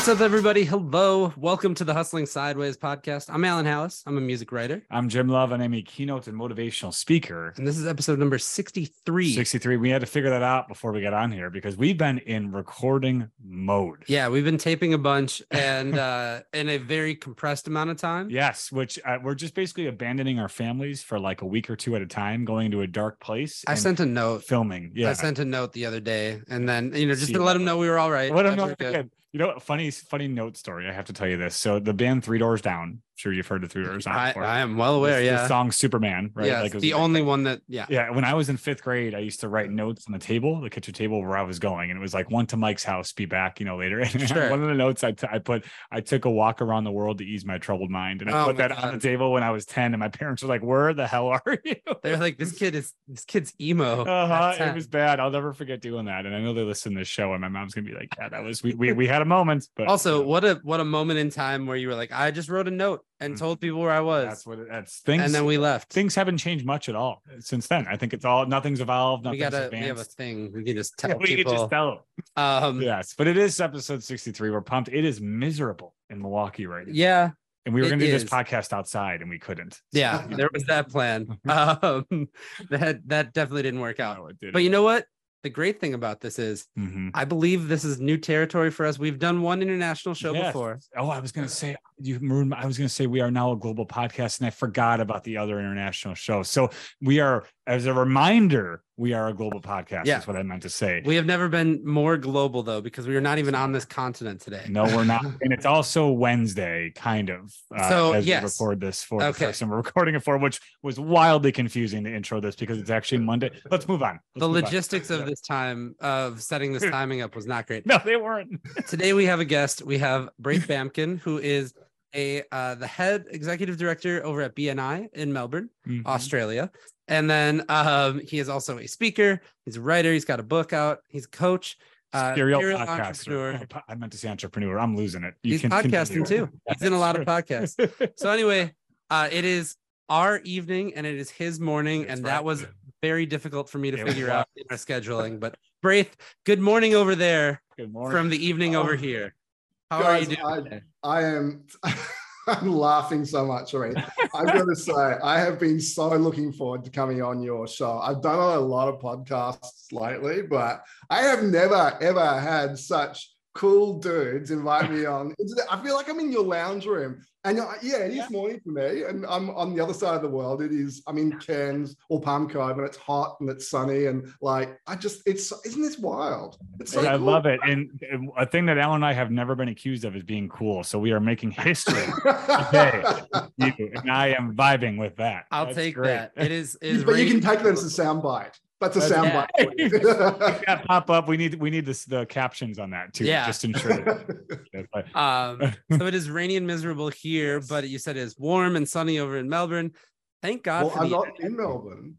What's up, everybody? Hello. Welcome to the Hustling Sideways podcast. I'm Allen Halas. I'm a music writer. I'm Jim Love, and I'm a keynote and motivational speaker. And this is episode number 63. 63. We had to figure that out before we got on here because we've been in recording mode. Yeah, we've been taping a bunch and uh, in a very compressed amount of time. Yes, which uh, we're just basically abandoning our families for like a week or two at a time, going to a dark place. I sent a note. filming. Yeah. I sent a note the other day and then, you know, just See to let them know we were all right. What that I'm You know, funny, funny note story. I have to tell you this. So the band Three Doors Down. Sure, you've heard of Three Doors Down. I, before. I am well aware. The- Yeah. The song Superman, right? yeah. it was the only one that, yeah. Yeah, when I was in fifth grade, I used to write notes on the table, the kitchen table where I was going, and it was like one to Mike's house, be back, you know, later. And Sure. one of the notes I, t- I put, I took a walk around the world to ease my troubled mind, and I Oh put that on the table when I was ten, and my parents were like, "Where the hell are you?" They're like, this kid is, this kid's emo. Uh-huh. It was bad. I'll never forget doing that. And I know they listen to this show, and my mom's gonna be like, "Yeah, that was we we, we had a moment." But also, what a what a moment in time where you were like, I just wrote a note and Mhm. told people where I was, that's what it, that's things. and then we left. things haven't changed much at all since then. I think it's all nothing's evolved. we Nothing's gotta we have a thing we can just tell Yeah, we could people. just tell 'em. um, Yes, but it is episode 63. We're pumped. It is miserable in Milwaukee right now. Yeah. And we were going to do this podcast outside and we couldn't. yeah, there was that plan. um, that that definitely didn't work out. No, it didn't. But you know what? The great thing about this is, Mhm. I believe this is new territory for us. We've done one international show Yes. before. Oh, I was going to say you ruined. I was going to say we are now a global podcast, and I forgot about the other international show. So we are, as a reminder, we are a global podcast. Yeah. That's what I meant to say. We have never been more global though, because we are not even on this continent today. no, we're not, and it's also Wednesday, kind of. uh, So, as yes. we record this for Okay. the person we're recording it for, which was wildly confusing to intro this because it's actually Monday. Let's move on. Let's the move on. logistics of Yeah. this time of setting this timing up was not great. No, they weren't. Today we have a guest. We have Braith Bamkin, who is a uh, the head executive director over at BNI in Melbourne, Mhm. Australia. And then um, he is also a speaker. He's a writer. He's got a book out. He's a coach. Uh, Serial serial podcaster. entrepreneur. Oh, I meant to say entrepreneur. I'm losing it. You He's can podcasting continue. too. He's in a lot of podcasts. So anyway, uh, it is our evening and it is his morning, That's and right. that was very difficult for me to It figure was. out in our scheduling. But Braith, good morning over there Good morning. from the evening over Oh. here. How are you doing? I- I am I'm laughing so much already. I've got to say, I have been so looking forward to coming on your show. I've done a lot of podcasts lately, but I have never ever had such cool dudes invite me on. I feel like I'm in your lounge room. And you're like, yeah, it is Yeah. morning for me. And I'm on the other side of the world. It is, I'm in Cairns or Palm Cove and it's hot and it's sunny. And like, I just, it's, isn't this wild? It's so I cool. love it. And and a thing that Allen and I have never been accused of is being cool. So we are making history. Okay. And I am vibing with that. I'll That's take great. that. It is. It is but you can take that as a soundbite. That's a That's- soundbite. Yeah, pop up. We need we need this, the captions on that too. Yeah. Just ensure. that- Um, so it is rainy and miserable here, but you said it's warm and sunny over in Melbourne. Thank God well, for I'm the not in Melbourne.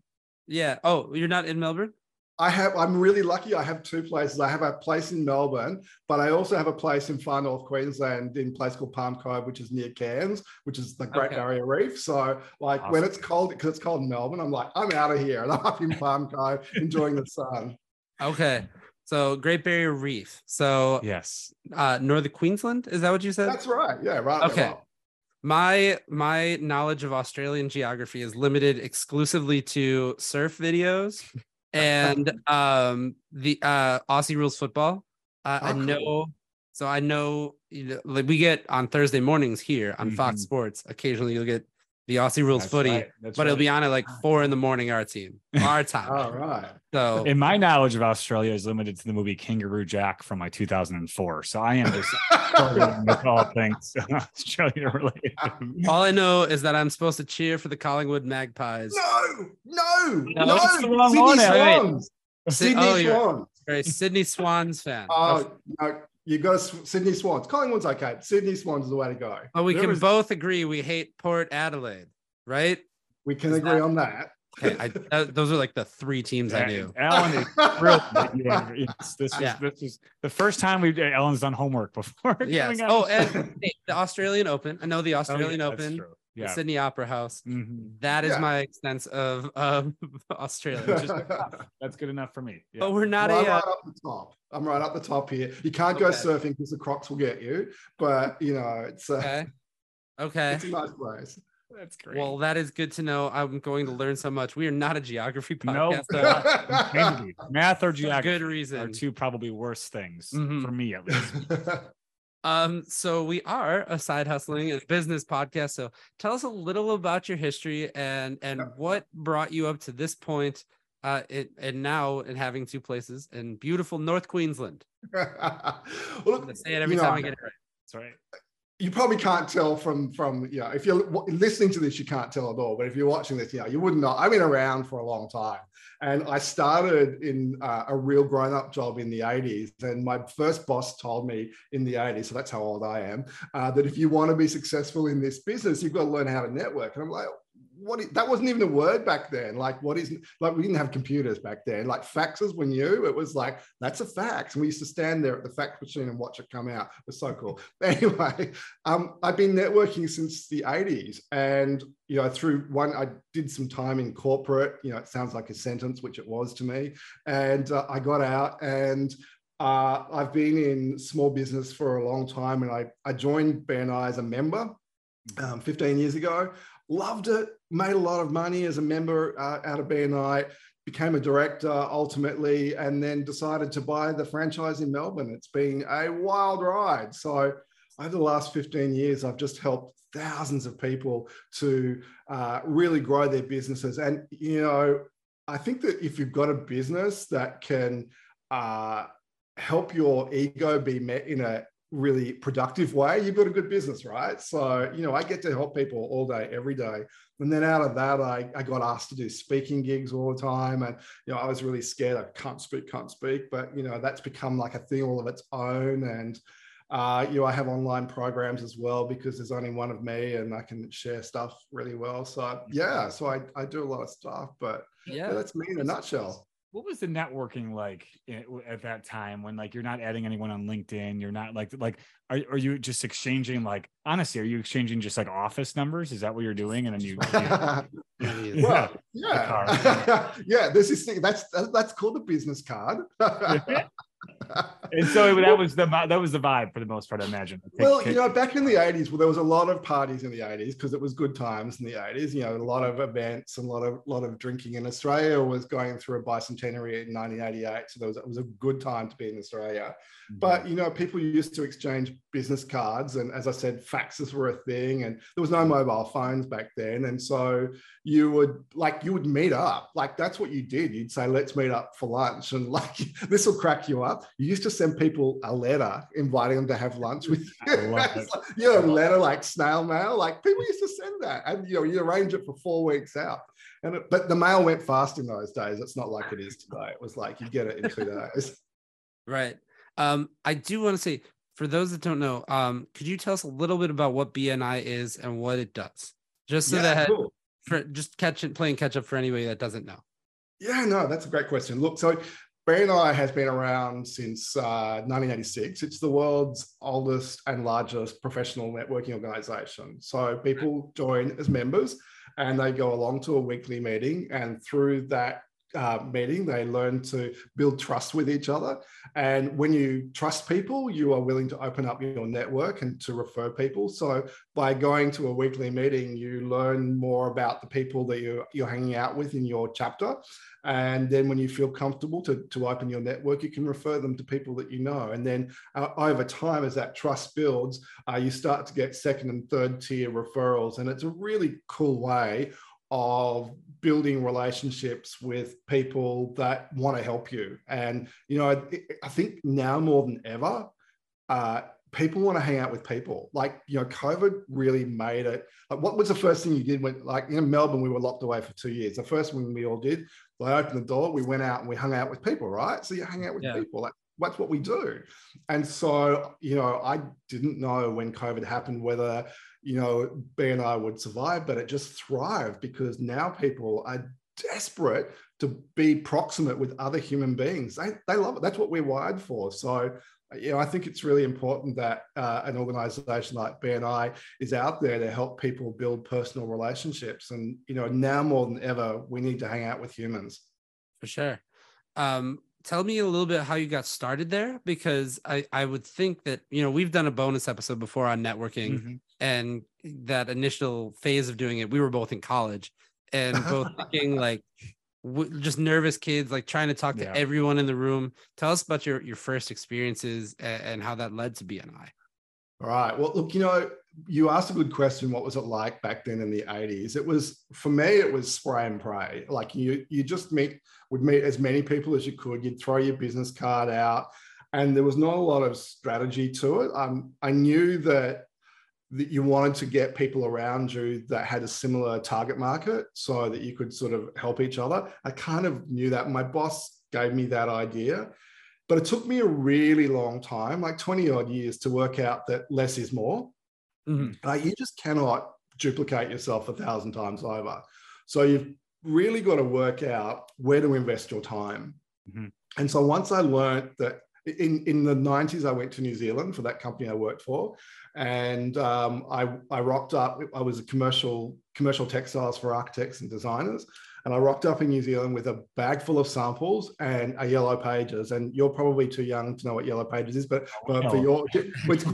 yeah. Oh, you're not in Melbourne. I have. I'm really lucky. I have two places. I have a place in Melbourne, but I also have a place in far north Queensland, in a place called Palm Cove, which is near Cairns, which is the Great Okay. Barrier Reef. So, like when it's cold, because it's cold in Melbourne, I'm like, I'm out of here, and I'm up in Palm Cove enjoying the sun. Okay. So Great Barrier Reef. So yes. uh, Northern Queensland. Is that what you said? That's right. Yeah. Right. Okay. well, my my knowledge of Australian geography is limited exclusively to surf videos and um the uh Aussie rules football. Uh, I Oh, cool. know so I know you know, like we get on Thursday mornings here on Fox Mhm. Sports. Occasionally you'll get the Aussie rules That's footy, right, that's but it'll be on at like four in the morning our team, our time. All right. So in my knowledge of Australia is limited to the movie Kangaroo Jack from like 2004. So I am just struggling with all things Australia related. all I know is that I'm supposed to cheer for the Collingwood Magpies. No. No. No, No. it's the wrong Sydney one, Swans. Sid- Sydney oh, Swans. Very Sydney Swans fan. Oh no, you got to Sydney Swans. Collingwood's okay. Sydney Swans is the way to go. But we There can was- both agree we hate Port Adelaide, right? We can Is agree that- on that. Okay, I, that, those are like the three teams I knew. Allen is thrilled that you are- yes, this is this is the first time we've Allen's done homework before. Yes. coming on Oh, the and hey, the Australian Open. I know the Oh, yeah, Australian that's Open true. the Yeah. Sydney Opera House. Mhm. That is Yeah. my extent of um, Australia. which That's good enough for me. Yeah. But we're not Well, I'm a. Uh, right up the top. I'm right up the top here. You can't go surfing because the Crocs will get you, but you know it's uh, okay. Okay. it's a nice place. That's great. Well, that is good to know. I'm going to learn so much. We are not a geography podcast. though, Maybe. math or for geography good are reason. two probably worse things Mhm. for me at least. Um, so we are a side hustling and business podcast. So tell us a little about your history and and Yeah. what brought you up to this point. Uh, it, and now in having two places in beautiful North Queensland. well, I'm look, say it every time know, I get it right. That's right. You probably can't tell from from you know if you're listening to this you can't tell at all but if you're watching this you know you wouldn't know i've been around for a long time and i started in uh, a real grown-up job in the 80s and my first boss told me in the 80s so that's how old i am uh, that if you want to be successful in this business you've got to learn how to network and i'm like what is, that wasn't even a word back then like what is like we didn't have computers back then like faxes were new it was like that's a fax and we used to stand there at the fax machine and watch it come out it was so cool anyway um, I've been networking since the 80s. And, you know, through one, I did some time in corporate, you know, it sounds like a sentence, which it was to me. And uh, I got out and uh, I've been in small business for a long time. And I, I joined BNI as a member um, 15 years ago. Loved it, made a lot of money as a member uh, out of BNI became a director ultimately and then decided to buy the franchise in Melbourne. It's been a wild ride. So over the last 15 years, I've just helped thousands of people to uh, really grow their businesses. And, you know, I think that if you've got a business that can uh, help your ego be met in a really productive way, you've got a good business, right? So, you know, I get to help people all day, every day. And then out of that, I, I got asked to do speaking gigs all the time. And, you know, I was really scared. I can't speak, can't speak. But, you know, that's become like a thing all of its own. And, uh, you know, I have online programs as well because there's only one of me and I can share stuff really well. So, yeah, so I, I do a lot of stuff. But yeah, Yeah. that's me in a nutshell. What was the networking like at that time when like you're not adding anyone on LinkedIn? You're not like like are, are you just exchanging like honestly, are you exchanging just like office numbers? Is that what you're doing? And then you, you well, Yeah. yeah, yeah. This is that's that's called a business card. And so that was the that was the vibe for the most part, I imagine. Well, you know, back in the 80s, well, there was a lot of parties in the 80s because it was good times in the 80s. You know, a lot of events and a lot of lot of drinking. And Australia was going through a bicentenary in 1988, so there was it was a good time to be in Australia. Mm-hmm. But you know, people used to exchange business cards, and as I said, faxes were a thing, and there was no mobile phones back then, and so you would like you would meet up, like that's what you did. You'd say, "Let's meet up for lunch," and like this will crack you up. You used to send people a letter inviting them to have lunch with you. I love it. It's like, you know, a letter like snail mail, like people used to send that, and you know, you arrange it for four weeks out. And it, but the mail went fast in those days. It's not like it is today. It was like you get it in two days. Right. Um, I do want to say for those that don't know, um, could you tell us a little bit about what BNI is and what it does? Just so Yeah, that cool. For just catch it playing catch up for anybody that doesn't know. Yeah, no, that's a great question. Look, so BNI has been around since uh, 1986. It's the world's oldest and largest professional networking organization. So people join as members and they go along to a weekly meeting. And through that uh, meeting, they learn to build trust with each other. And when you trust people, you are willing to open up your network and to refer people. So by going to a weekly meeting, you learn more about the people that you're, you're hanging out with in your chapter. And then when you feel comfortable to, to open your network, you can refer them to people that you know. And then uh, over time, as that trust builds, uh, you start to get second and third tier referrals. And it's a really cool way of building relationships with people that want to help you. And, you know, I, I think now more than ever, uh, people want to hang out with people. Like, you know, COVID really made it. Like, what was the first thing you did when, like, in Melbourne, we were locked away for two years. The first thing we all did, they opened the door, we went out and we hung out with people, right? So you hang out with Yeah. people. Like, that's what we do. And so, you know, I didn't know when COVID happened whether, you know, BNI would survive, but it just thrived because now people are desperate to be proximate with other human beings. They, they love it. That's what we're wired for. So you know, I think it's really important that uh, an organization like BNI is out there to help people build personal relationships. And, you know, now more than ever, we need to hang out with humans. For sure. Um, tell me a little bit how you got started there because I, I would think that you know we've done a bonus episode before on networking mm-hmm. And that initial phase of doing it we were both in college and both thinking like w- just nervous kids like trying to talk to yeah. everyone in the room. Tell us about your your first experiences and, and how that led to bni all right. Well look you know you asked a good question what was it like back then in the 80s it was for me it was spray and pray. Like you you just meet would meet as many people as you could. You'd throw your business card out and there was not a lot of strategy to it. Um, i knew that that you wanted to get people around you that had a similar target market so that you could sort of help each other. I kind of knew that. My boss gave me that idea, but it took me a really long time, like 20 odd years, to work out that less is more. Mm-hmm. Uh, you just cannot duplicate yourself a thousand times over. So you've really got to work out where to invest your time. Mm-hmm. And so once I learned that in, in the 90s, I went to New Zealand for that company I worked for and um, I, I rocked up. I was a commercial commercial textiles for architects and designers, and I rocked up in New Zealand with a bag full of samples and a yellow pages. And you're probably too young to know what yellow pages is, but, but for your,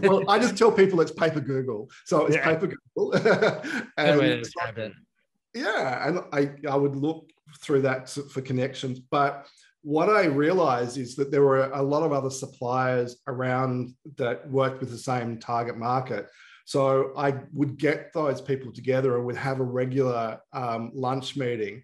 well, I just tell people it's paper Google. So it's yeah. paper Google. and way to describe it. Yeah, and I I would look through that for connections, but what I realized is that there were a lot of other suppliers around that worked with the same target market. So I would get those people together and would have a regular um, lunch meeting.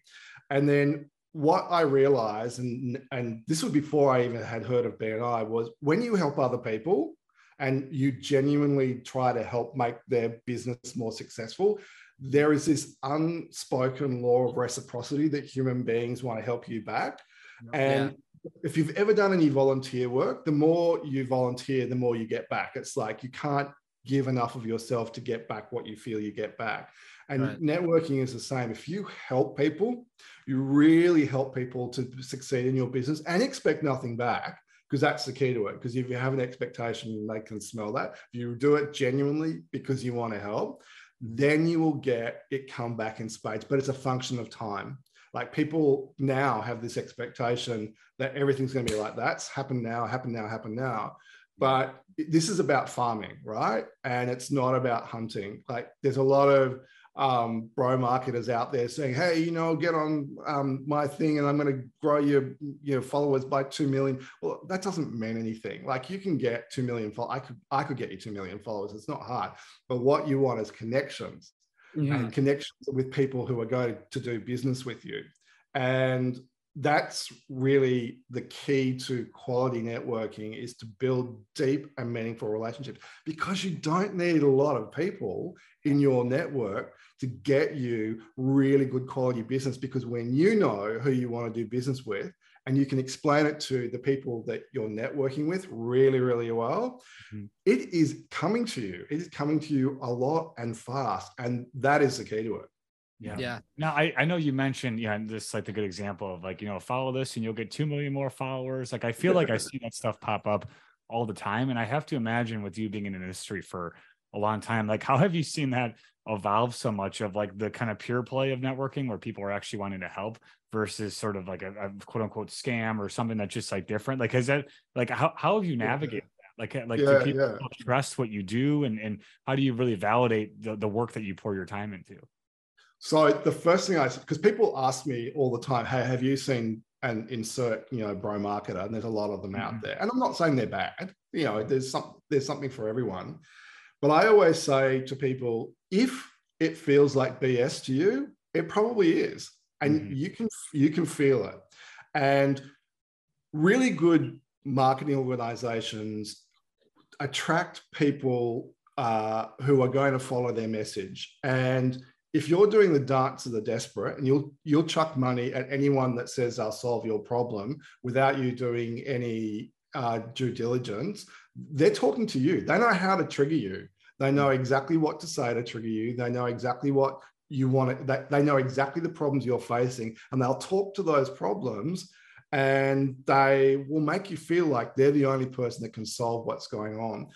And then what I realized, and, and this was before I even had heard of BNI, was when you help other people and you genuinely try to help make their business more successful, there is this unspoken law of reciprocity that human beings want to help you back. And yeah. if you've ever done any volunteer work, the more you volunteer, the more you get back. It's like you can't give enough of yourself to get back what you feel you get back. And right. networking is the same. If you help people, you really help people to succeed in your business and expect nothing back because that's the key to it. Because if you have an expectation, they can smell that. If you do it genuinely because you want to help, then you will get it come back in spades. But it's a function of time. Like people now have this expectation that everything's going to be like that's happen now, happen now, happen now. But this is about farming, right? And it's not about hunting. Like there's a lot of um, bro marketers out there saying, "Hey, you know, get on um, my thing, and I'm going to grow your you know followers by two million. Well, that doesn't mean anything. Like you can get two million followers. I could I could get you two million followers. It's not hard. But what you want is connections yeah. and connections with people who are going to do business with you. And that's really the key to quality networking is to build deep and meaningful relationships because you don't need a lot of people in your network to get you really good quality business because when you know who you want to do business with and you can explain it to the people that you're networking with really, really well, mm-hmm. it is coming to you. It is coming to you a lot and fast. And that is the key to it. Yeah. Yeah. Now I, I know you mentioned, yeah, this is like the good example of like, you know, follow this and you'll get 2 million more followers. Like I feel like I see that stuff pop up all the time. And I have to imagine with you being in an industry for a long time, like how have you seen that evolve so much of like the kind of pure play of networking where people are actually wanting to help versus sort of like a, a quote unquote scam or something that's just like different. Like has that like how, how have you navigated that? Like like yeah, do people yeah. trust what you do? And and how do you really validate the, the work that you pour your time into? So the first thing i because people ask me all the time hey have you seen and insert you know bro marketer? And there's a lot of them mm-hmm. out there. And i'm not saying they're bad. You know there's some there's something for everyone but i always say to people if it feels like bs to you it probably is. And mm-hmm. you can you can feel it. And really good marketing organizations attract people uh, who are going to follow their message. And if you're doing the dance of the desperate and you'll you'll chuck money at anyone that says i'll solve your problem without you doing any uh, due diligence they're talking to you. They know how to trigger you they know exactly what to say to trigger you they know exactly what you want they, they know exactly the problems you're facing and they'll talk to those problems and they will make you feel like they're the only person that can solve what's going on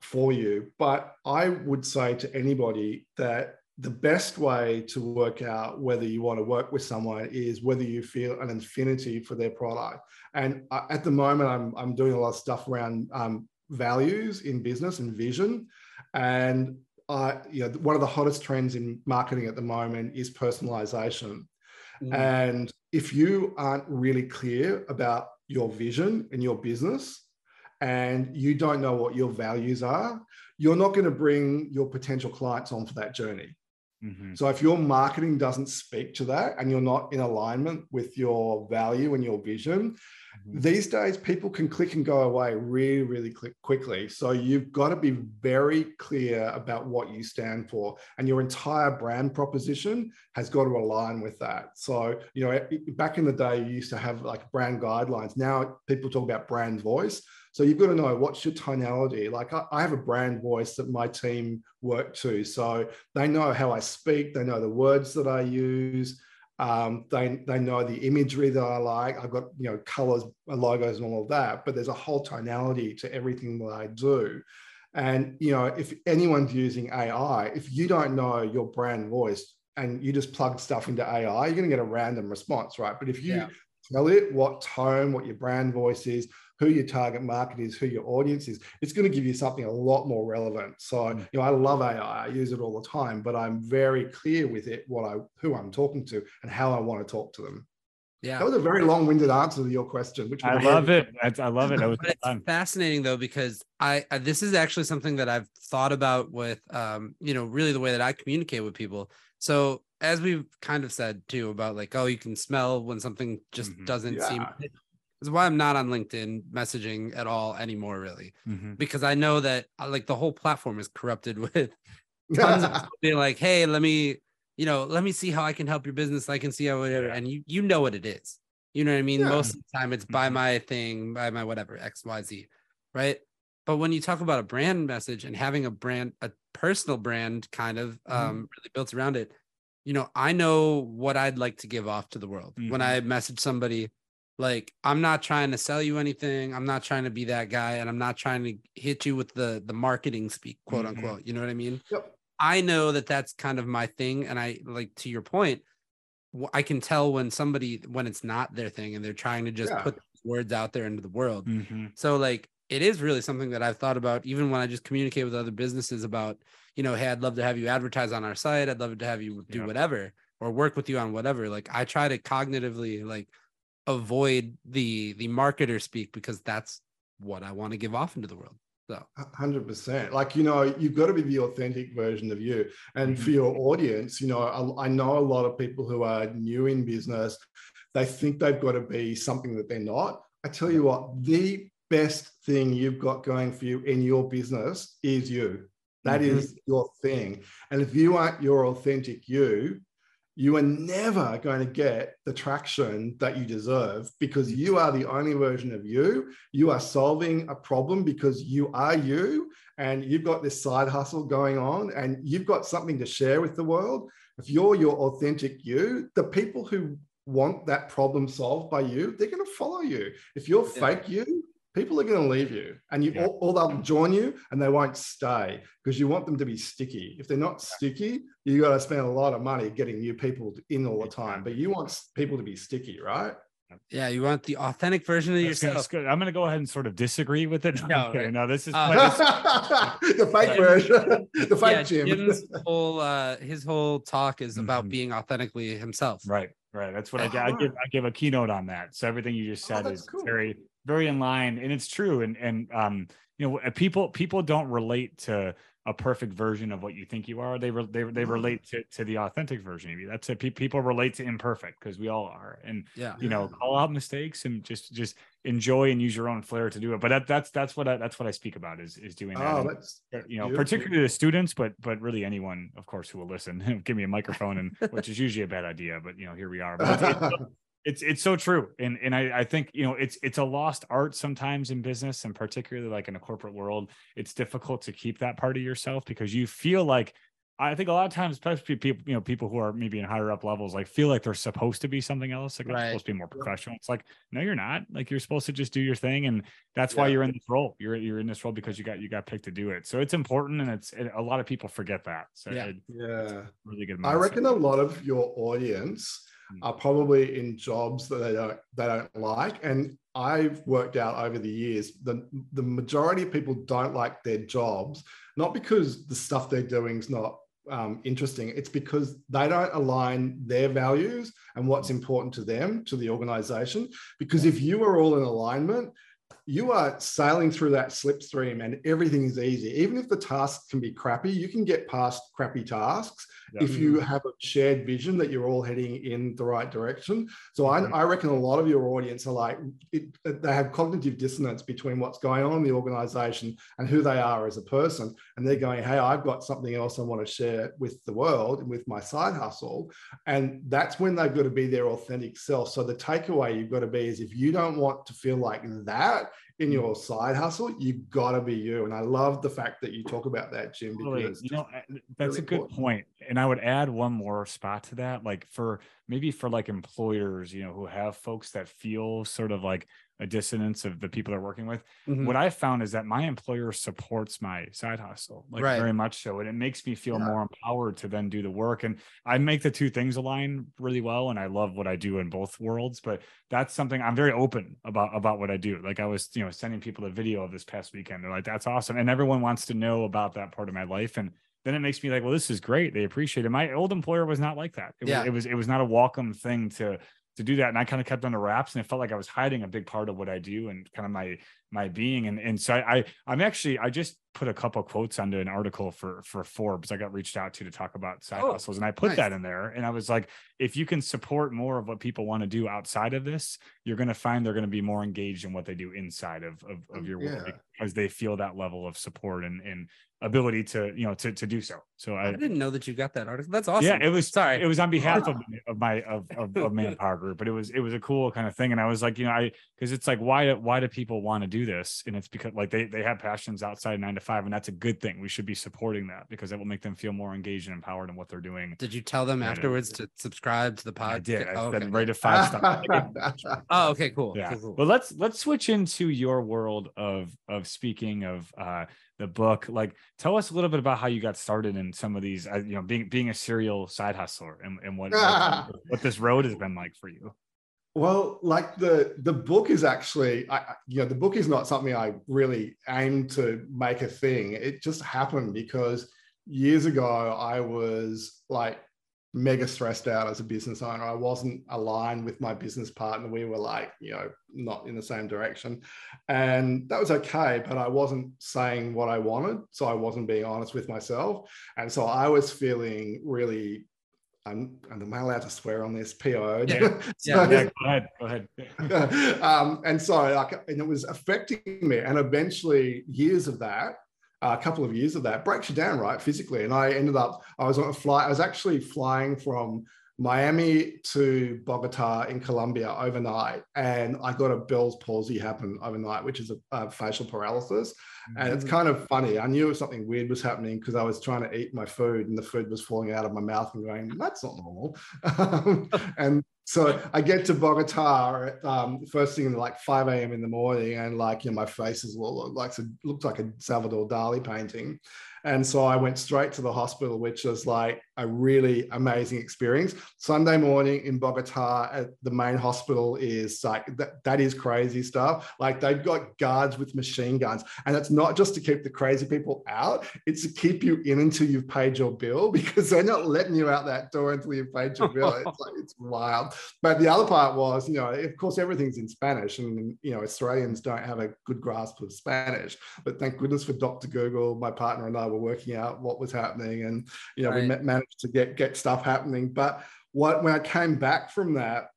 for you. But I would say to anybody that the best way to work out whether you want to work with someone is whether you feel an affinity for their product. And uh, at the moment, I'm, I'm doing a lot of stuff around um, values in business and vision. And uh, you know, one of the hottest trends in marketing at the moment is personalization. Mm. And if you aren't really clear about your vision and your business, and you don't know what your values are, you're not going to bring your potential clients on for that journey. Mm-hmm. So if your marketing doesn't speak to that and you're not in alignment with your value and your vision, mm-hmm. these days people can click and go away really, really quick, quickly. So you've got to be very clear about what you stand for, and your entire brand proposition has got to align with that. So you know, back in the day, you used to have like brand guidelines. Now people talk about brand voice. So you've got to know what's your tonality. Like I, I, have a brand voice that my team work to. So they know how I speak, they know the words that I use. Um, they, they know the imagery that I like. I've got you know colors, logos, and all of that. But there's a whole tonality to everything that I do. And you know, if anyone's using AI, if you don't know your brand voice and you just plug stuff into AI, you're going to get a random response, right? But if you yeah. tell it what tone, what your brand voice is, who your target market is, who your audience is, it's going to give you something a lot more relevant. So, mm. you know, I love AI, I use it all the time, but I'm very clear with it what I who I'm talking to and how I want to talk to them. Yeah, that was a very long-winded answer to your question. Which I love it. I love it. was it's fun. fascinating though because I, I, this is actually something that I've thought about with um you know really the way that I communicate with people. So as we've kind of said too about like oh you can smell when something just mm-hmm. doesn't yeah. seem is why I'm not on LinkedIn messaging at all anymore, really, mm-hmm. because I know that uh, like the whole platform is corrupted with being like, "Hey, let me, you know, let me see how I can help your business. I can see how whatever," and you you know what it is. You know what I mean? Yeah. Most of the time, it's buy mm-hmm. my thing, buy my whatever X Y Z, right? But when you talk about a brand message and having a brand, a personal brand, kind of mm-hmm. um, really built around it, you know, I know what I'd like to give off to the world. Mm-hmm. When I message somebody, like i'm not trying to sell you anything i'm not trying to be that guy and i'm not trying to hit you with the the marketing speak quote mm-hmm. unquote you know what i mean yep. i know that that's kind of my thing and i like to your point i can tell when somebody when it's not their thing and they're trying to just yeah. put words out there into the world mm-hmm. so like it is really something that i've thought about even when i just communicate with other businesses about you know hey i'd love to have you advertise on our site i'd love to have you do whatever or work with you on whatever like i try to cognitively like avoid the the marketer speak because that's what I want to give off into the world. So, hundred percent. Like you know, you've got to be the authentic version of you. And mm-hmm. for your audience, you know, I, I, know a lot of people who are new in business. They think they've got to be something that they're not. I tell you what, the best thing you've got going for you in your business is you. That mm-hmm. is your thing. And if you aren't your authentic you, you are never going to get the traction that you deserve because you are the only version of you. You are solving a problem because you are you and you've got this side hustle going on and you've got something to share with the world. If you're your authentic you, the people who want that problem solved by you, they're going to follow you. If you're yeah. fake you, people are going to leave you and you yeah. or, or, they'll join you and they won't stay because you want them to be sticky if they're not sticky you got to spend a lot of money getting new people in all the time but you want people to be sticky right yeah, you want the authentic version of that's yourself. Good, I'm going to go ahead and sort of disagree with it. No, okay, right. no, this is uh, the fake version, the fake yeah, Jim. Jim's whole uh, his whole talk is about mm-hmm. being authentically himself. Right, right. That's what I, I, give. I give a keynote on that. So everything you just oh, said oh, is cool. very very in line and it's true and and um you know people people don't relate to a perfect version of what you think you are. They re- they, they mm-hmm. relate to, to the authentic version of you. That's it. People relate to imperfect because we all are and yeah. you know call out mistakes and just just enjoy and use your own flair to do it. But that, that's that's what I, that's what i speak about is is doing that. Oh, that's uh, you know beautiful. particularly the students but but really anyone of course who will listen give me a microphone and which is usually a bad idea but you know here we are. But it's, it's it's it's so true and and I, I think you know it's it's a lost art sometimes in business and particularly like in a corporate world it's difficult to keep that part of yourself because you feel like I think a lot of times, especially people, you know, people who are maybe in higher up levels, like feel like they're supposed to be something else. Like they're Right. supposed to be more professional. It's like, no, you're not. Like you're supposed to just do your thing, and that's why you're in this role. You're you're in this role because you got you got picked to do it. So it's important, and it's it, a lot of people forget that. So Yeah. it- Yeah. really good. I reckon a lot of your audience. Are probably in jobs that they don't they don't like. And I've worked out over the years the the majority of people don't like their jobs, not because the stuff they're doing is not um, interesting. It's because they don't align their values and what's important to them to the organization. Because if you are all in alignment, you are sailing through that slipstream and everything is easy. Even if the tasks can be crappy, you can get past crappy tasks Yeah. if you have a shared vision that you're all heading in the right direction. So I, mm-hmm. I reckon a lot of your audience are like, it, they have cognitive dissonance between what's going on in the organization and who they are as a person. And they're going, hey, I've got something else I want to share with the world and with my side hustle. And that's when they've got to be their authentic self. So the takeaway you've got to be is if you don't want to feel like that in mm. your side hustle, you've got to be you. And I love the fact that you talk about that, Jim, because you know, that's really a good important. point. And I would add one more spot to that, like for maybe for like employers, you know, who have folks that feel sort of like a dissonance of the people they're working with. Mhm. What I found is that my employer supports my side hustle, like Right. very much so. And it makes me feel Yeah. more empowered to then do the work. And I make the two things align really well. And I love what I do in both worlds. But that's something I'm very open about about what I do. Like I was, you know, sending people a video of this past weekend. They're like, that's awesome. And everyone wants to know about that part of my life. And then it makes me like, well, this is great. They appreciate it. My old employer was not like that. It Yeah. was, it was it was not a welcome thing to to do that. And I kind of kept under wraps and it felt like I was hiding a big part of what I do and kind of my my being. And and so I, I I'm actually I just put a couple quotes under an article for for Forbes. I got reached out to to talk about side Oh, hustles. And I put nice. that in there. And I was like, if you can support more of what people want to do outside of this, you're gonna find they're gonna be more engaged in what they do inside of of, oh, of your work Yeah. because they feel that level of support and and ability to you know to to do so. So I I didn't know that you got that article. That's awesome. yeah, it was sorry. It was on behalf of, of my of, of, of Manpower Group, but it was it was a cool kind of thing. And I was like, you know, I because it's like why why do people want to do this? And it's because like they they have passions outside nine to five, and that's a good thing. We should be supporting that because it will make them feel more engaged and empowered in what they're doing. Did you tell them Yeah, I did. afterwards to subscribe to the podcast? I did. I Oh, okay. right to five stars. Oh, okay, cool. yeah cool, cool. but let's let's switch into your world of of speaking of uh the book like tell us a little bit about how you got started in some of these uh, you know being being a serial side hustler and, and what, what what this road has been like for you Well, like the the book is actually, I, you know, the book is not something I really aimed to make a thing. It just happened because years ago I was like mega stressed out as a business owner. I wasn't aligned with my business partner. We were like, you know, not in the same direction, and that was okay. But I wasn't saying what I wanted, so I wasn't being honest with myself, and so I was feeling really. I'm, am I allowed to swear on this? PO. Yeah. Yeah, yeah go ahead go ahead um, and so like, and it was affecting me. And eventually, years of that, a couple of years of that, breaks you down, right, physically. And I ended up, I was on a flight. I was actually flying from Miami to Bogota in Colombia overnight, and I got a Bell's palsy happen overnight, which is a, a facial paralysis. And it's kind of funny. I knew something weird was happening because I was trying to eat my food and the food was falling out of my mouth and going, that's not normal. And so I get to Bogota at um, first thing like 5 a.m. in the morning, and like, you know, my face is all like, it looked like a Salvador Dali painting. And so I went straight to the hospital, which was like a really amazing experience. Sunday morning in Bogota at the main hospital is like, that, that is crazy stuff. Like they've got guards with machine guns. And it's not just to keep the crazy people out, it's to keep you in until you've paid your bill because they're not letting you out that door until you've paid your bill. It's like, it's wild. But the other part was, you know, of course, everything's in Spanish and, you know, Australians don't have a good grasp of Spanish. But thank goodness for Dr. Google. My partner and I were working out what was happening and, you know, we Right. Ma- managed to get, get stuff happening. But what, when I came back from that,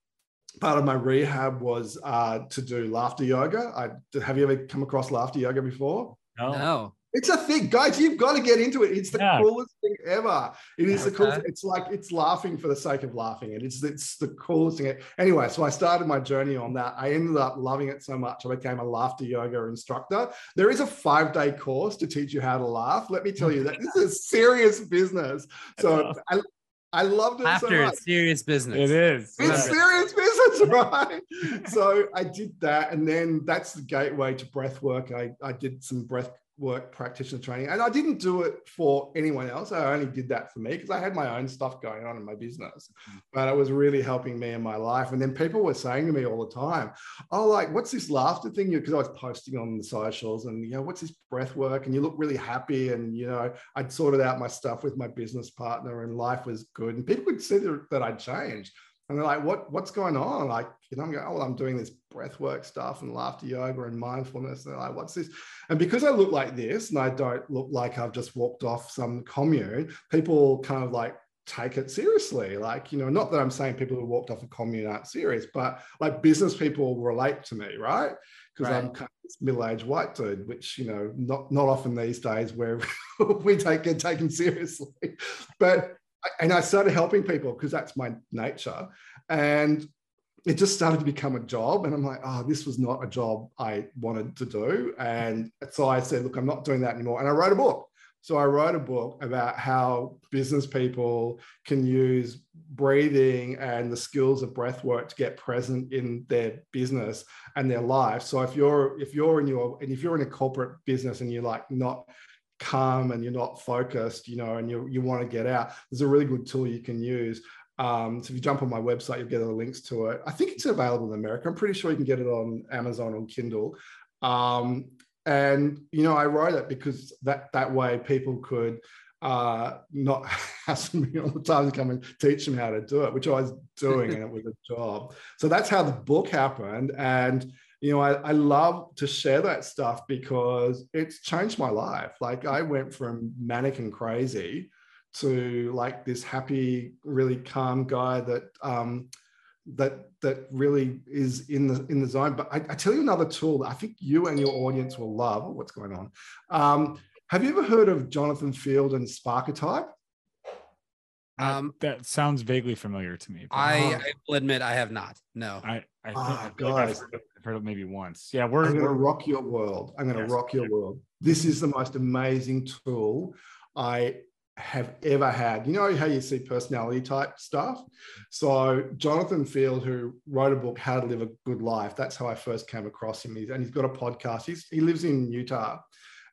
part of my rehab was uh, to do laughter yoga. I, have you ever come across laughter yoga before? no. No. It's a thing, guys. You've got to get into it. It's the Yeah. coolest thing ever. It is okay. the coolest. It's like it's laughing for the sake of laughing. And it's it's the coolest thing. Anyway, so I started my journey on that. I ended up loving it so much. I became a laughter yoga instructor. There is a five day course to teach you how to laugh. Let me tell you that this is serious business. So I, I loved it After so much. serious business. It is. It's serious business, right? so I did that. And then that's the gateway to breath work. I, I did some breath work practitioner training. And I didn't do it for anyone else. I only did that for me because I had my own stuff going on in my business. Mm. But it was really helping me in my life. And then people were saying to me all the time, Oh, like, what's this laughter thing? Because I was posting on the socials and, you know, what's this breath work? And you look really happy. And, you know, I'd sorted out my stuff with my business partner and life was good. And people could see that I'd changed. And they're like, what, what's going on? Like, you know, I'm going, oh, well, I'm doing this breath work stuff and laughter yoga and mindfulness. And they're like, what's this? And because I look like this and I don't look like I've just walked off some commune, people kind of like take it seriously. Like, you know, not that I'm saying people who walked off a commune aren't serious, but like business people relate to me, right? Because right. I'm kind of this middle-aged white dude, which, you know, not not often these days where we take get taken seriously. But and I started helping people because that's my nature. And it just started to become a job. And I'm like, oh, this was not a job I wanted to do. And so I said, look, I'm not doing that anymore. And I wrote a book. So I wrote a book about how business people can use breathing and the skills of breath work to get present in their business and their life. So if you're if you're in your and if you're in a corporate business and you're like not calm and you're not focused, you know, and you, you want to get out, there's a really good tool you can use. Um, so if you jump on my website, you'll get the links to it. I think it's available in America. I'm pretty sure you can get it on Amazon or Kindle. Um, and you know, I wrote it because that that way people could uh, not hassle me all the time to come and teach them how to do it, which I was doing, and it was a job. So that's how the book happened. And you know, I, I love to share that stuff because it's changed my life. Like I went from manic and crazy to like this happy, really calm guy that um, that that really is in the in the zone. But I, I, tell you another tool that I think you and your audience will love. What's going on? Um, have you ever heard of Jonathan Field and Sparketype? Um, that sounds vaguely familiar to me. I, I, will admit I have not. No. I, I, oh, guys, I've heard it maybe once. Yeah, we're I'm going to rock your world. I'm going to yes. rock your world. This is the most amazing tool I have ever had. You know how you see personality type stuff? So Jonathan Field, who wrote a book, How to Live a Good Life, that's how I first came across him. and he's got a podcast. He's, he lives in Utah,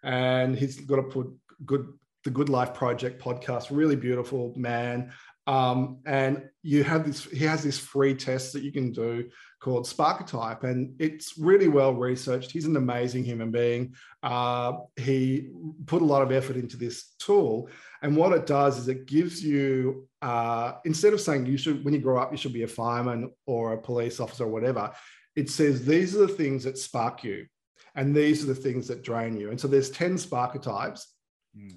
and he's got a put good the Good Life Project podcast. Really beautiful man. Um, and you have this, he has this free test that you can do called Sparketype, and it's really well researched. He's an amazing human being. Uh, he put a lot of effort into this tool, and what it does is it gives you, uh, instead of saying you should, when you grow up, you should be a fireman or a police officer or whatever, it says these are the things that spark you, and these are the things that drain you. And so there's 10 Sparketypes, Mm.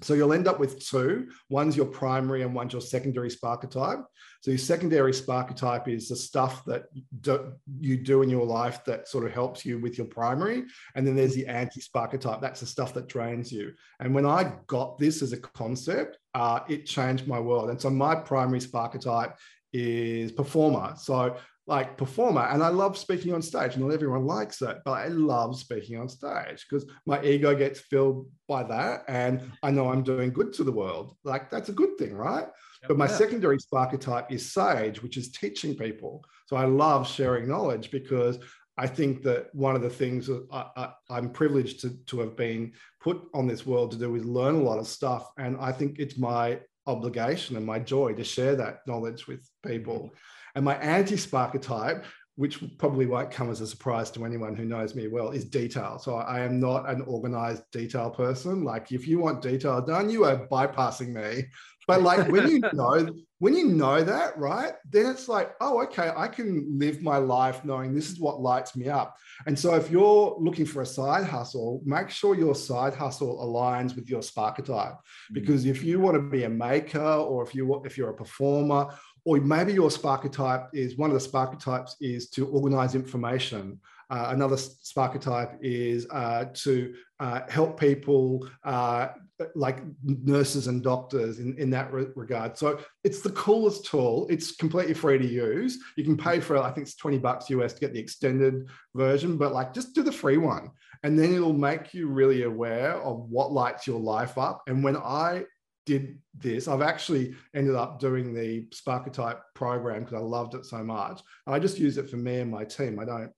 So you'll end up with two. One's your primary and one's your secondary Sparketype. So your secondary Sparketype is the stuff that do, you do in your life that sort of helps you with your primary. And then there's the anti-Sparketype. That's the stuff that drains you. And when I got this as a concept, uh, it changed my world. And so my primary Sparketype is performer. So like performer and i love speaking on stage not everyone likes it but i love speaking on stage because my ego gets filled by that and i know i'm doing good to the world like that's a good thing right yep, but my yeah. secondary Sparketype is sage which is teaching people so i love sharing knowledge because i think that one of the things that I, am privileged to, to have been put on this world to do is learn a lot of stuff and i think it's my obligation and my joy to share that knowledge with people mm-hmm. And my anti Sparketype, which probably won't come as a surprise to anyone who knows me well, is detail. So I am not an organized detail person. Like if you want detail done, you are bypassing me. But like when you know, when you know that, right, then it's like, oh, okay, I can live my life knowing this is what lights me up. And so if you're looking for a side hustle, make sure your side hustle aligns with your Sparketype. type. Mm. Because if you want to be a maker or if you if you're a performer or maybe your Sparketype is one of the Sparketypes is to organize information. Uh, another Sparketype is uh, to uh, help people uh, like nurses and doctors in, in that re- regard. So it's the coolest tool. It's completely free to use. You can pay for, it. I think it's 20 bucks US to get the extended version, but like just do the free one. And then it'll make you really aware of what lights your life up. And when I did this, I've actually ended up doing the Sparketype program because I loved it so much. I just use it for me and my team. I don't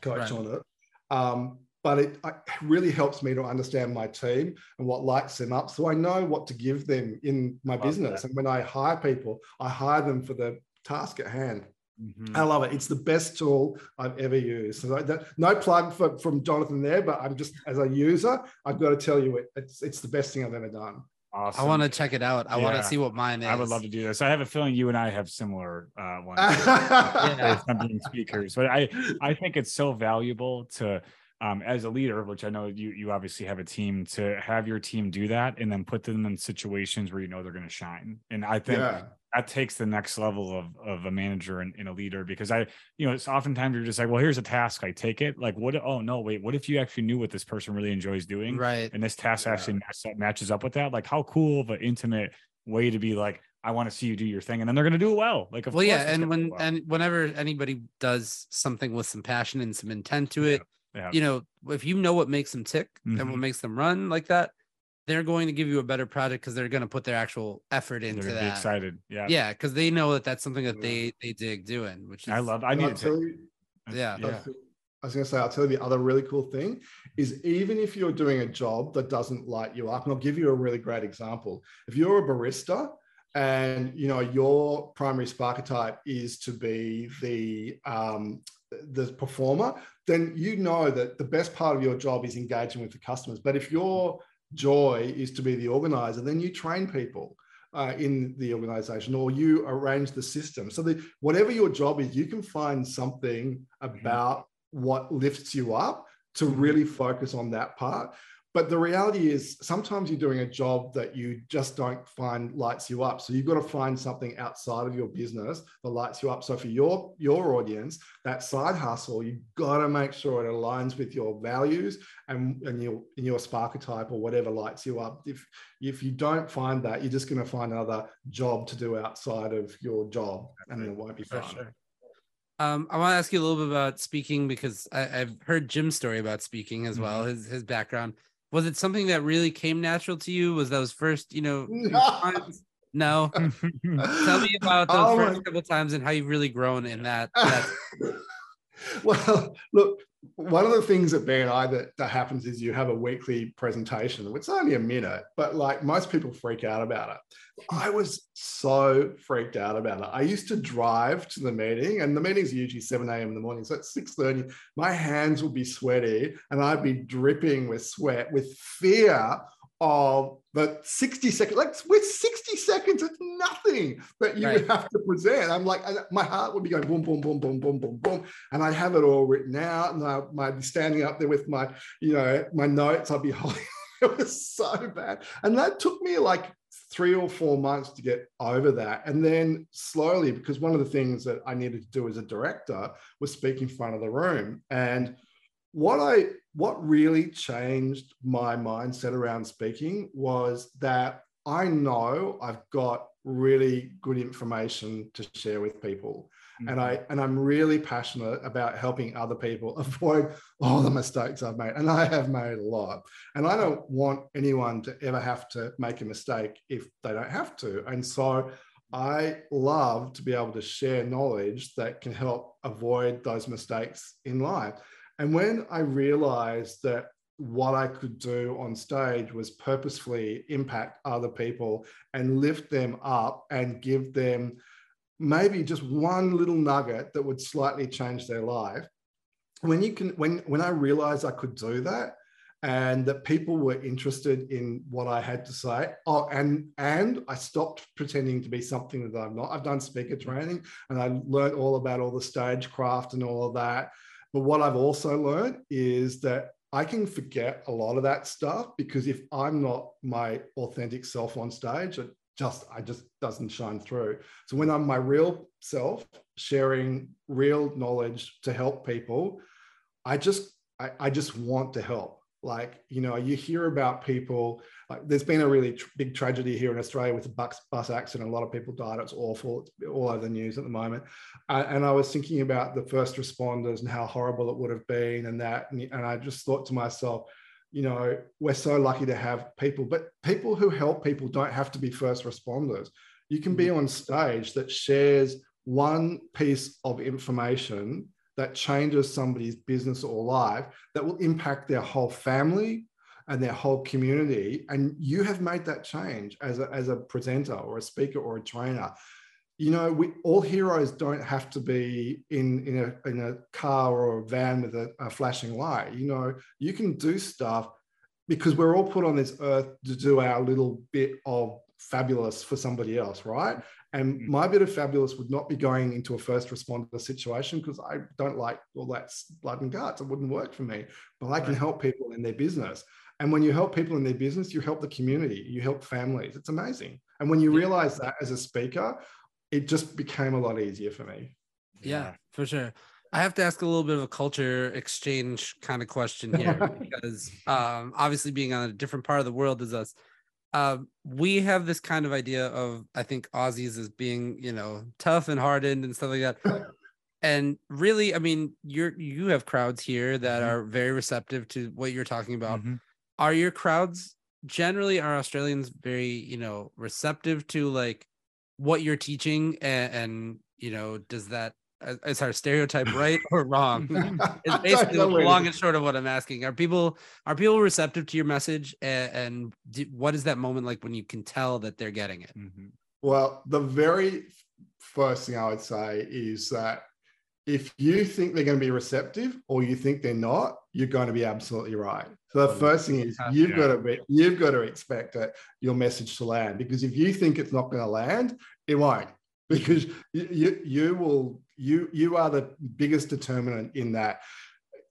coach right. on it. Um, but it, it, really helps me to understand my team and what lights them up. So I know what to give them in my love business. That. And when I hire people, I hire them for the task at hand. Mm-hmm. I love it. It's the best tool I've ever used. So that, no plug for, from Jonathan there, but I'm just as a user, I've got to tell you it, it's it's the best thing I've ever done. Awesome. I want to check it out. I yeah. want to see what mine is. I would love to do this. I have a feeling you and I have similar uh, ones. yeah. speakers, but I I think it's so valuable to um, as a leader, which I know you you obviously have a team to have your team do that and then put them in situations where you know they're going to shine. And I think yeah that takes the next level of of a manager and, and, a leader because I, you know, it's oftentimes you're just like, well, here's a task, I take it. Like, what? Oh no, wait, what if you actually knew what this person really enjoys doing, right? And this task yeah. actually matches up with that. Like, how cool of an intimate way to be like, I want to see you do your thing, and then they're going to do it well. Like, well, yeah, and when well. and whenever anybody does something with some passion and some intent to it, yeah. Yeah. you know, if you know what makes them tick mm-hmm. and what makes them run like that, they're going to give you a better product because they're going to put their actual effort into they're that. excited, yeah, yeah, because they know that that's something that they they dig doing. Which is, I love. I need to. tell You, yeah, yeah. I was going to say, I'll tell you the other really cool thing is even if you're doing a job that doesn't light you up, and I'll give you a really great example. If you're a barista and you know your primary Sparketype is to be the um, the performer, then you know that the best part of your job is engaging with the customers. But if you're joy is to be the organizer, then you train people. Uh, in the organization or you arrange the system so that whatever your job is you can find something mm-hmm. about what lifts you up to mm-hmm. really focus on that part but the reality is sometimes you're doing a job that you just don't find lights you up. So you've got to find something outside of your business that lights you up. So for your your audience that side hustle you've got to make sure it aligns with your values and, and your in your Sparketype or whatever lights you up. If if you don't find that you're just going to find another job to do outside of your job and it won't be fun. sure. Um, I want to ask you a little bit about speaking because I, have heard Jim's story about speaking as well, mm-hmm. his his background was it something that really came natural to you? Was those first, you know, no. no. Tell me about those oh first my... couple times and how you've really grown in that. that... well, look, one of the things at BNI that, that happens is you have a weekly presentation. It's only a minute, but like most people freak out about it. I was so freaked out about it. I used to drive to the meeting, and the meetings are usually 7 a.m. in the morning. So at 6:30, my hands would be sweaty and I'd be dripping with sweat, with fear of the 60 seconds, like with 60 seconds, it's nothing that you right. would have to present. I'm like, my heart would be going boom, boom, boom, boom, boom, boom, boom. And I'd have it all written out and I, would be standing up there with my, you know, my notes. I'd be holding, it was so bad. And that took me like three or four months to get over that. And then slowly, because one of the things that I needed to do as a director was speak in front of the room. And what I what really changed my mindset around speaking was that I know I've got really good information to share with people. Mm-hmm. And I and I'm really passionate about helping other people avoid all the mistakes I've made. And I have made a lot. And I don't want anyone to ever have to make a mistake if they don't have to. And so I love to be able to share knowledge that can help avoid those mistakes in life. And when I realized that what I could do on stage was purposefully impact other people and lift them up and give them maybe just one little nugget that would slightly change their life. When you can, when when I realized I could do that, and that people were interested in what I had to say. Oh, and and I stopped pretending to be something that I'm not. I've done speaker training and I learned all about all the stage craft and all of that. But what I've also learned is that I can forget a lot of that stuff because if I'm not my authentic self on stage, it just I just doesn't shine through. So when I'm my real self, sharing real knowledge to help people, I just I, I just want to help. Like, you know, you hear about people, like there's been a really tr- big tragedy here in Australia with a bus, bus accident. A lot of people died. It's awful. It's all over the news at the moment. Uh, and I was thinking about the first responders and how horrible it would have been and that. And, and I just thought to myself, you know, we're so lucky to have people, but people who help people don't have to be first responders. You can be on stage that shares one piece of information that changes somebody's business or life that will impact their whole family and their whole community. And you have made that change as a, as a presenter or a speaker or a trainer. You know, we all heroes don't have to be in, in, a, in a car or a van with a, a flashing light. You know, you can do stuff because we're all put on this earth to do our little bit of fabulous for somebody else, right? And mm. my bit of fabulous would not be going into a first responder situation because I don't like all that blood and guts. It wouldn't work for me. But I can help people in their business. And when you help people in their business, you help the community, you help families. It's amazing. And when you realize that as a speaker, it just became a lot easier for me. Yeah, for sure. I have to ask a little bit of a culture exchange kind of question here because um, obviously being on a different part of the world as us, uh, we have this kind of idea of I think Aussies as being you know tough and hardened and stuff like that. and really, I mean, you're you have crowds here that mm-hmm. are very receptive to what you're talking about. Mm-hmm. Are your crowds generally are Australians very you know receptive to like what you're teaching and, and you know does that is our stereotype right or wrong? it's basically long and short of what I'm asking. Are people are people receptive to your message, and, and do, what is that moment like when you can tell that they're getting it? Mm-hmm. Well, the very first thing I would say is that if you think they're going to be receptive or you think they're not, you're going to be absolutely right. So the oh, first thing is you've yeah. got to you've got to expect it, your message to land because if you think it's not going to land, it won't because you, you, you will you you are the biggest determinant in that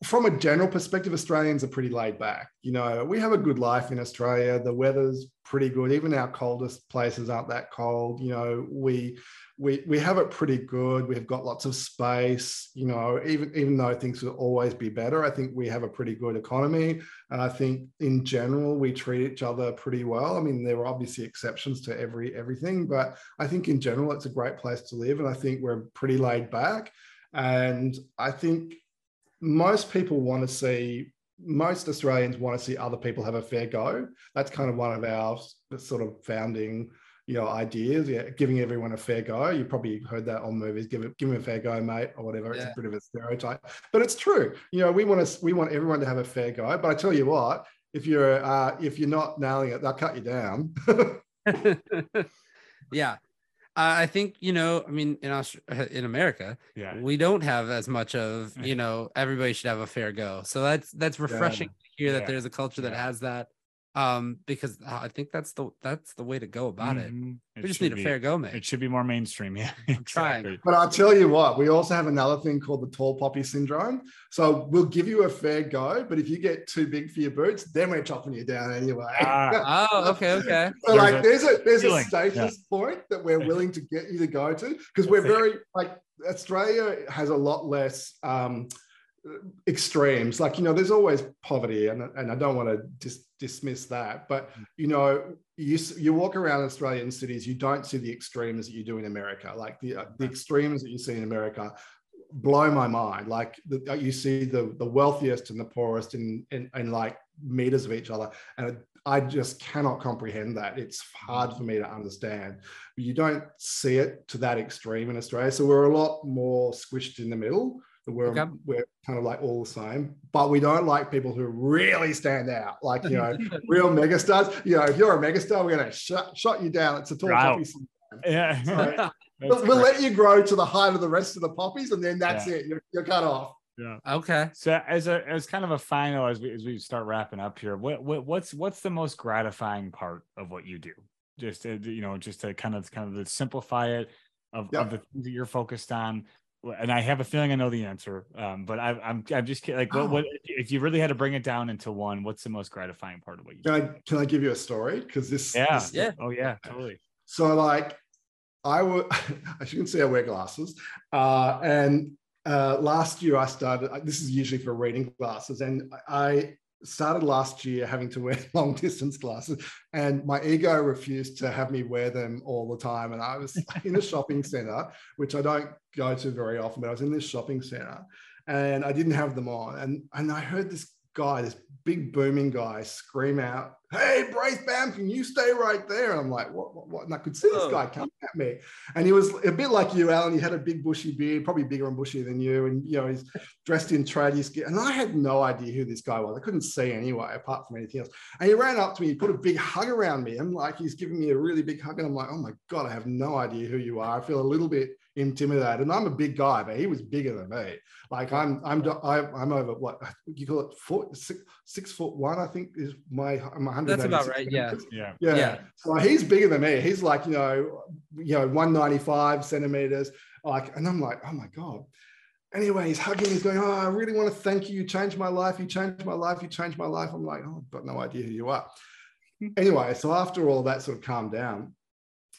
from a general perspective, Australians are pretty laid back. You know, we have a good life in Australia. The weather's pretty good. Even our coldest places aren't that cold. You know, we we we have it pretty good. We've got lots of space. You know, even even though things will always be better, I think we have a pretty good economy. And I think in general we treat each other pretty well. I mean, there are obviously exceptions to every everything, but I think in general it's a great place to live. And I think we're pretty laid back. And I think most people want to see most Australians want to see other people have a fair go. That's kind of one of our sort of founding, you know, ideas. Yeah, giving everyone a fair go. You probably heard that on movies. Give it, give him a fair go, mate, or whatever. It's a bit of a stereotype, but it's true. You know, we want to, we want everyone to have a fair go. But I tell you what, if you're, uh, if you're not nailing it, they'll cut you down. yeah, I think you know. I mean, in Aust- in America, yeah, we don't have as much of you know. Everybody should have a fair go. So that's that's refreshing yeah. to hear that there's a culture that has that um because i think that's the that's the way to go about mm-hmm. it we just need a be, fair go man. It should be more mainstream. Yeah i'm trying. but i'll tell you what we also have another thing called the tall poppy syndrome. So we'll give you a fair go but if you get too big for your boots then we're chopping you down anyway. Uh, oh okay okay. So there's like a there's a there's feeling. a status yeah. point that we're willing to get you to go to because we're very like australia has a lot less um extremes. Like you know there's always poverty and, and i don't want to just dismiss that but mm. you know you you walk around australian cities you don't see the extremes that you do in america. Like the uh, the extremes that you see in america blow my mind. Like the, uh, you see the the wealthiest and the poorest in, in in like meters of each other and it, i just cannot comprehend that. It's hard for me to understand. You don't see it to that extreme in australia so we're a lot more squished in the middle we're, okay. we're kind of like all the same, but we don't like people who really stand out, like you know, real megastars. You know, if you're a megastar, we're gonna shut shut you down. It's a tall right. poppy. Yeah, so, we'll, we'll let you grow to the height of the rest of the poppies, and then that's yeah. it. You're, you're cut off. Yeah. Okay. So as a as kind of a final as we as we start wrapping up here, what, what what's what's the most gratifying part of what you do? Just to, you know, just to kind of kind of to simplify it of, yep. of the things that you're focused on and I have a feeling I know the answer, um, but I, I'm I'm just like, what, oh. what if you really had to bring it down into one? What's the most gratifying part of what you? Can do? I can I give you a story? Because this, yeah, this, yeah, oh yeah, totally. So like, I would, as you can see, I wear glasses, uh, and uh, last year I started. This is usually for reading glasses, and I started last year having to wear long distance glasses, and my ego refused to have me wear them all the time. And I was in a shopping center, which I don't go to very often, but I was in this shopping center and I didn't have them on. And, and I heard this guy, this big booming guy, scream out, Hey, Braith Bam, can you stay right there? And I'm like, What, what, what? And I could see this oh. guy coming at me. And he was a bit like you, Allen. He had a big bushy beard, probably bigger and bushier than you. And, you know, he's dressed in tradie skin. And I had no idea who this guy was. I couldn't see anyway, apart from anything else. And he ran up to me, he put a big hug around me. And like, he's giving me a really big hug. And I'm like, Oh my God, I have no idea who you are. I feel a little bit intimidated. And I'm a big guy, but he was bigger than me. Like I'm, I'm, I'm over what you call it, foot six, six foot one. I think is my, I'm 100. That's about right. Yeah. yeah. yeah, Yeah. So he's bigger than me. He's like you know, you know, 195 centimeters. Like, and I'm like, oh my god. Anyway, he's hugging. He's going, oh, I really want to thank you. You changed my life. You changed my life. You changed my life. I'm like, oh, I've got no idea who you are. anyway, so after all that sort of calmed down,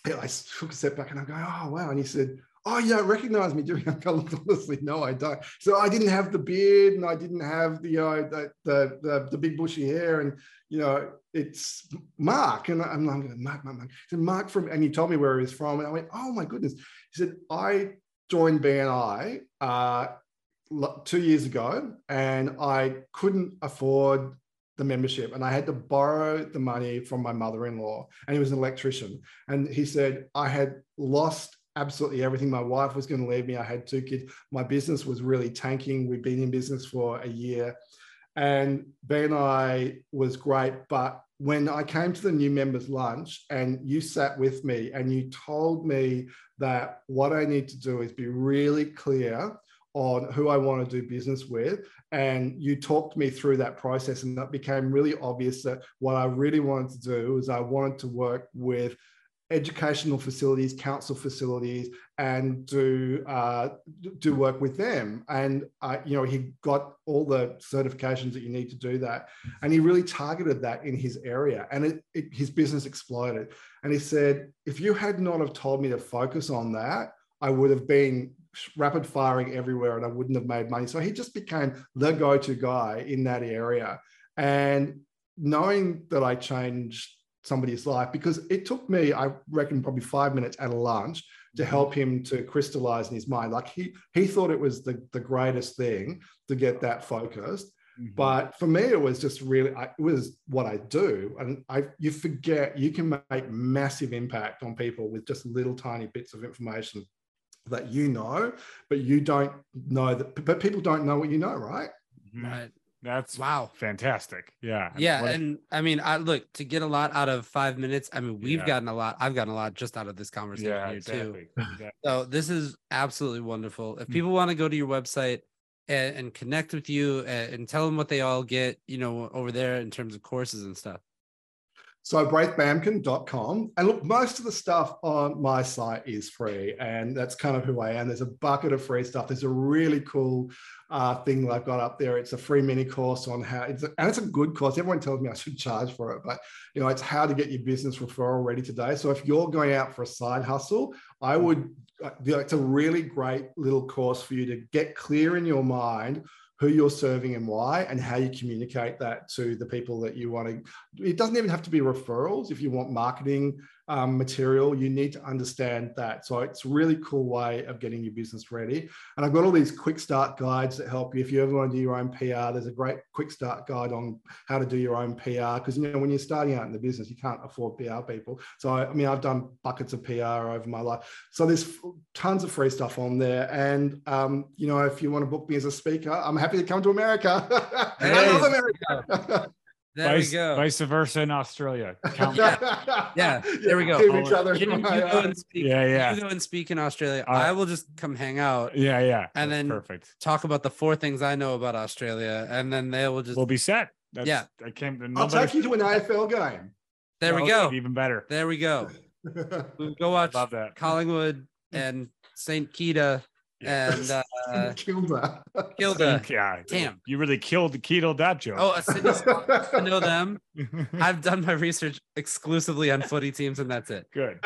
I took a step back and I'm going, oh wow. And he said, oh, you don't recognize me, do you? I looked honestly, no, I don't. So I didn't have the beard and I didn't have the, uh, the, the, the, the big bushy hair. And, you know, it's Mark. And I'm like, Mark, Mark, Mark. He said, Mark from, and he told me where he was from. And I went, oh my goodness. He said, I joined BNI uh, two years ago and I couldn't afford the membership and I had to borrow the money from my mother-in-law and he was an electrician and he said I had lost absolutely everything. My wife was going to leave me. I had two kids. My business was really tanking. We'd been in business for a year. And BNI was great. But when I came to the new members lunch and you sat with me and you told me that what I need to do is be really clear on who I want to do business with. And you talked me through that process, and that became really obvious that what I really wanted to do is I wanted to work with educational facilities, council facilities, and do uh, do work with them. And uh, you know, he got all the certifications that you need to do that, and he really targeted that in his area, and it, it, his business exploded. And he said, if you had not have told me to focus on that, I would have been rapid firing everywhere, and I wouldn't have made money. So he just became the go-to guy in that area, and knowing that I changed somebody's life because it took me, I reckon, probably five minutes at a lunch to help him to crystallize in his mind. Like he he thought it was the, the greatest thing to get that focused. Mm-hmm. But for me, it was just really, I, it was what I do. And I, you forget you can make massive impact on people with just little tiny bits of information that you know, but you don't know that, but people don't know what you know, right? Mm-hmm. Right. That's wow, fantastic. Yeah, yeah, what and I mean, I look to get a lot out of five minutes. I mean, we've yeah. gotten a lot. I've gotten a lot just out of this conversation yeah, here exactly. too. Exactly. So this is absolutely wonderful. If hmm. people want to go to your website and, and connect with you and, and, tell them what they all get, you know, over there in terms of courses and stuff. So braithbamkin.com. And look, most of the stuff on my site is free. And that's kind of who I am. There's a bucket of free stuff. There's a really cool uh, thing that I've got up there. It's a free mini course on how it's a, and it's a good course. Everyone tells me I should charge for it, but you know, it's how to get your business referral ready today. So if you're going out for a side hustle, I would, uh, you know, it's a really great little course for you to get clear in your mind who you're serving and why, and how you communicate that to the people that you want to. It doesn't even have to be referrals. If you want marketing um, material, you need to understand that. So it's a really cool way of getting your business ready. And I've got all these quick start guides that help you. If you ever want to do your own PR, there's a great quick start guide on how to do your own PR. Because you know when you're starting out in the business, you can't afford PR people. So I mean, I've done buckets of PR over my life. So there's tons of free stuff on there. And um, you know, if you want to book me as a speaker, I'm happy to come to America. I love America. There vice, we go. Vice versa in Australia. yeah. yeah, there we go. each other. You, you go and speak, yeah, yeah. You go and speak in Australia. Uh, I will just come hang out. Yeah, yeah. And then perfect. Talk about the four things I know about Australia, and then they will just. We'll be set. That's, yeah. I came. To I'll take you to an AFL game. There we go. Even better. There we go. we'll go watch Collingwood and St. Kitts and uh, Kilda. Kilda. Yeah, damn, you really killed killed that joke. Oh, a city I know them. I've done my research exclusively on footy teams, and that's it. Good.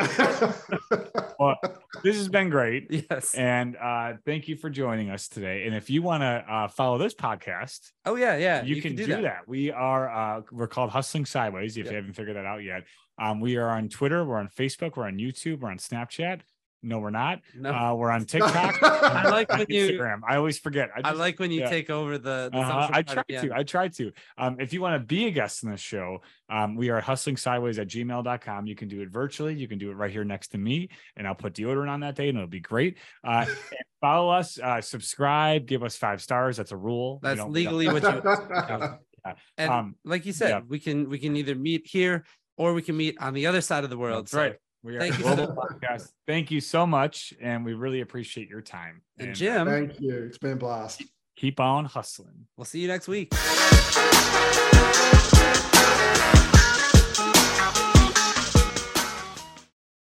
well, this has been great. Yes. And uh, thank you for joining us today. And if you want to uh, follow this podcast, oh yeah, yeah. you, can, do, that. We are uh, we're called Hustling Sideways. If Yep. you haven't figured that out yet, um, we are on Twitter, we're on Facebook, we're on YouTube, we're on Snapchat. No, we're not. No. Uh, we're on TikTok. I like when you Instagram. I always forget. I, I like when you yeah. take over the, the uh-huh. I try to. I try to. Um, if you want to be a guest in this show, um, we are hustling sideways at gmail.com. You can do it virtually. You can do it right here next to me, and I'll put deodorant on that day, and it'll be great. Uh, follow us, uh, subscribe, give us five stars. That's a rule. That's don't- we don't- legally what you and Um, like you said, yeah. we can we can either meet here or we can meet on the other side of the world. That's So- right. We are Thank global podcast. Thank you so much, and we really appreciate your time. And, uh, and Jim, thank you. It's been a blast. Keep on hustling. We'll see you next week.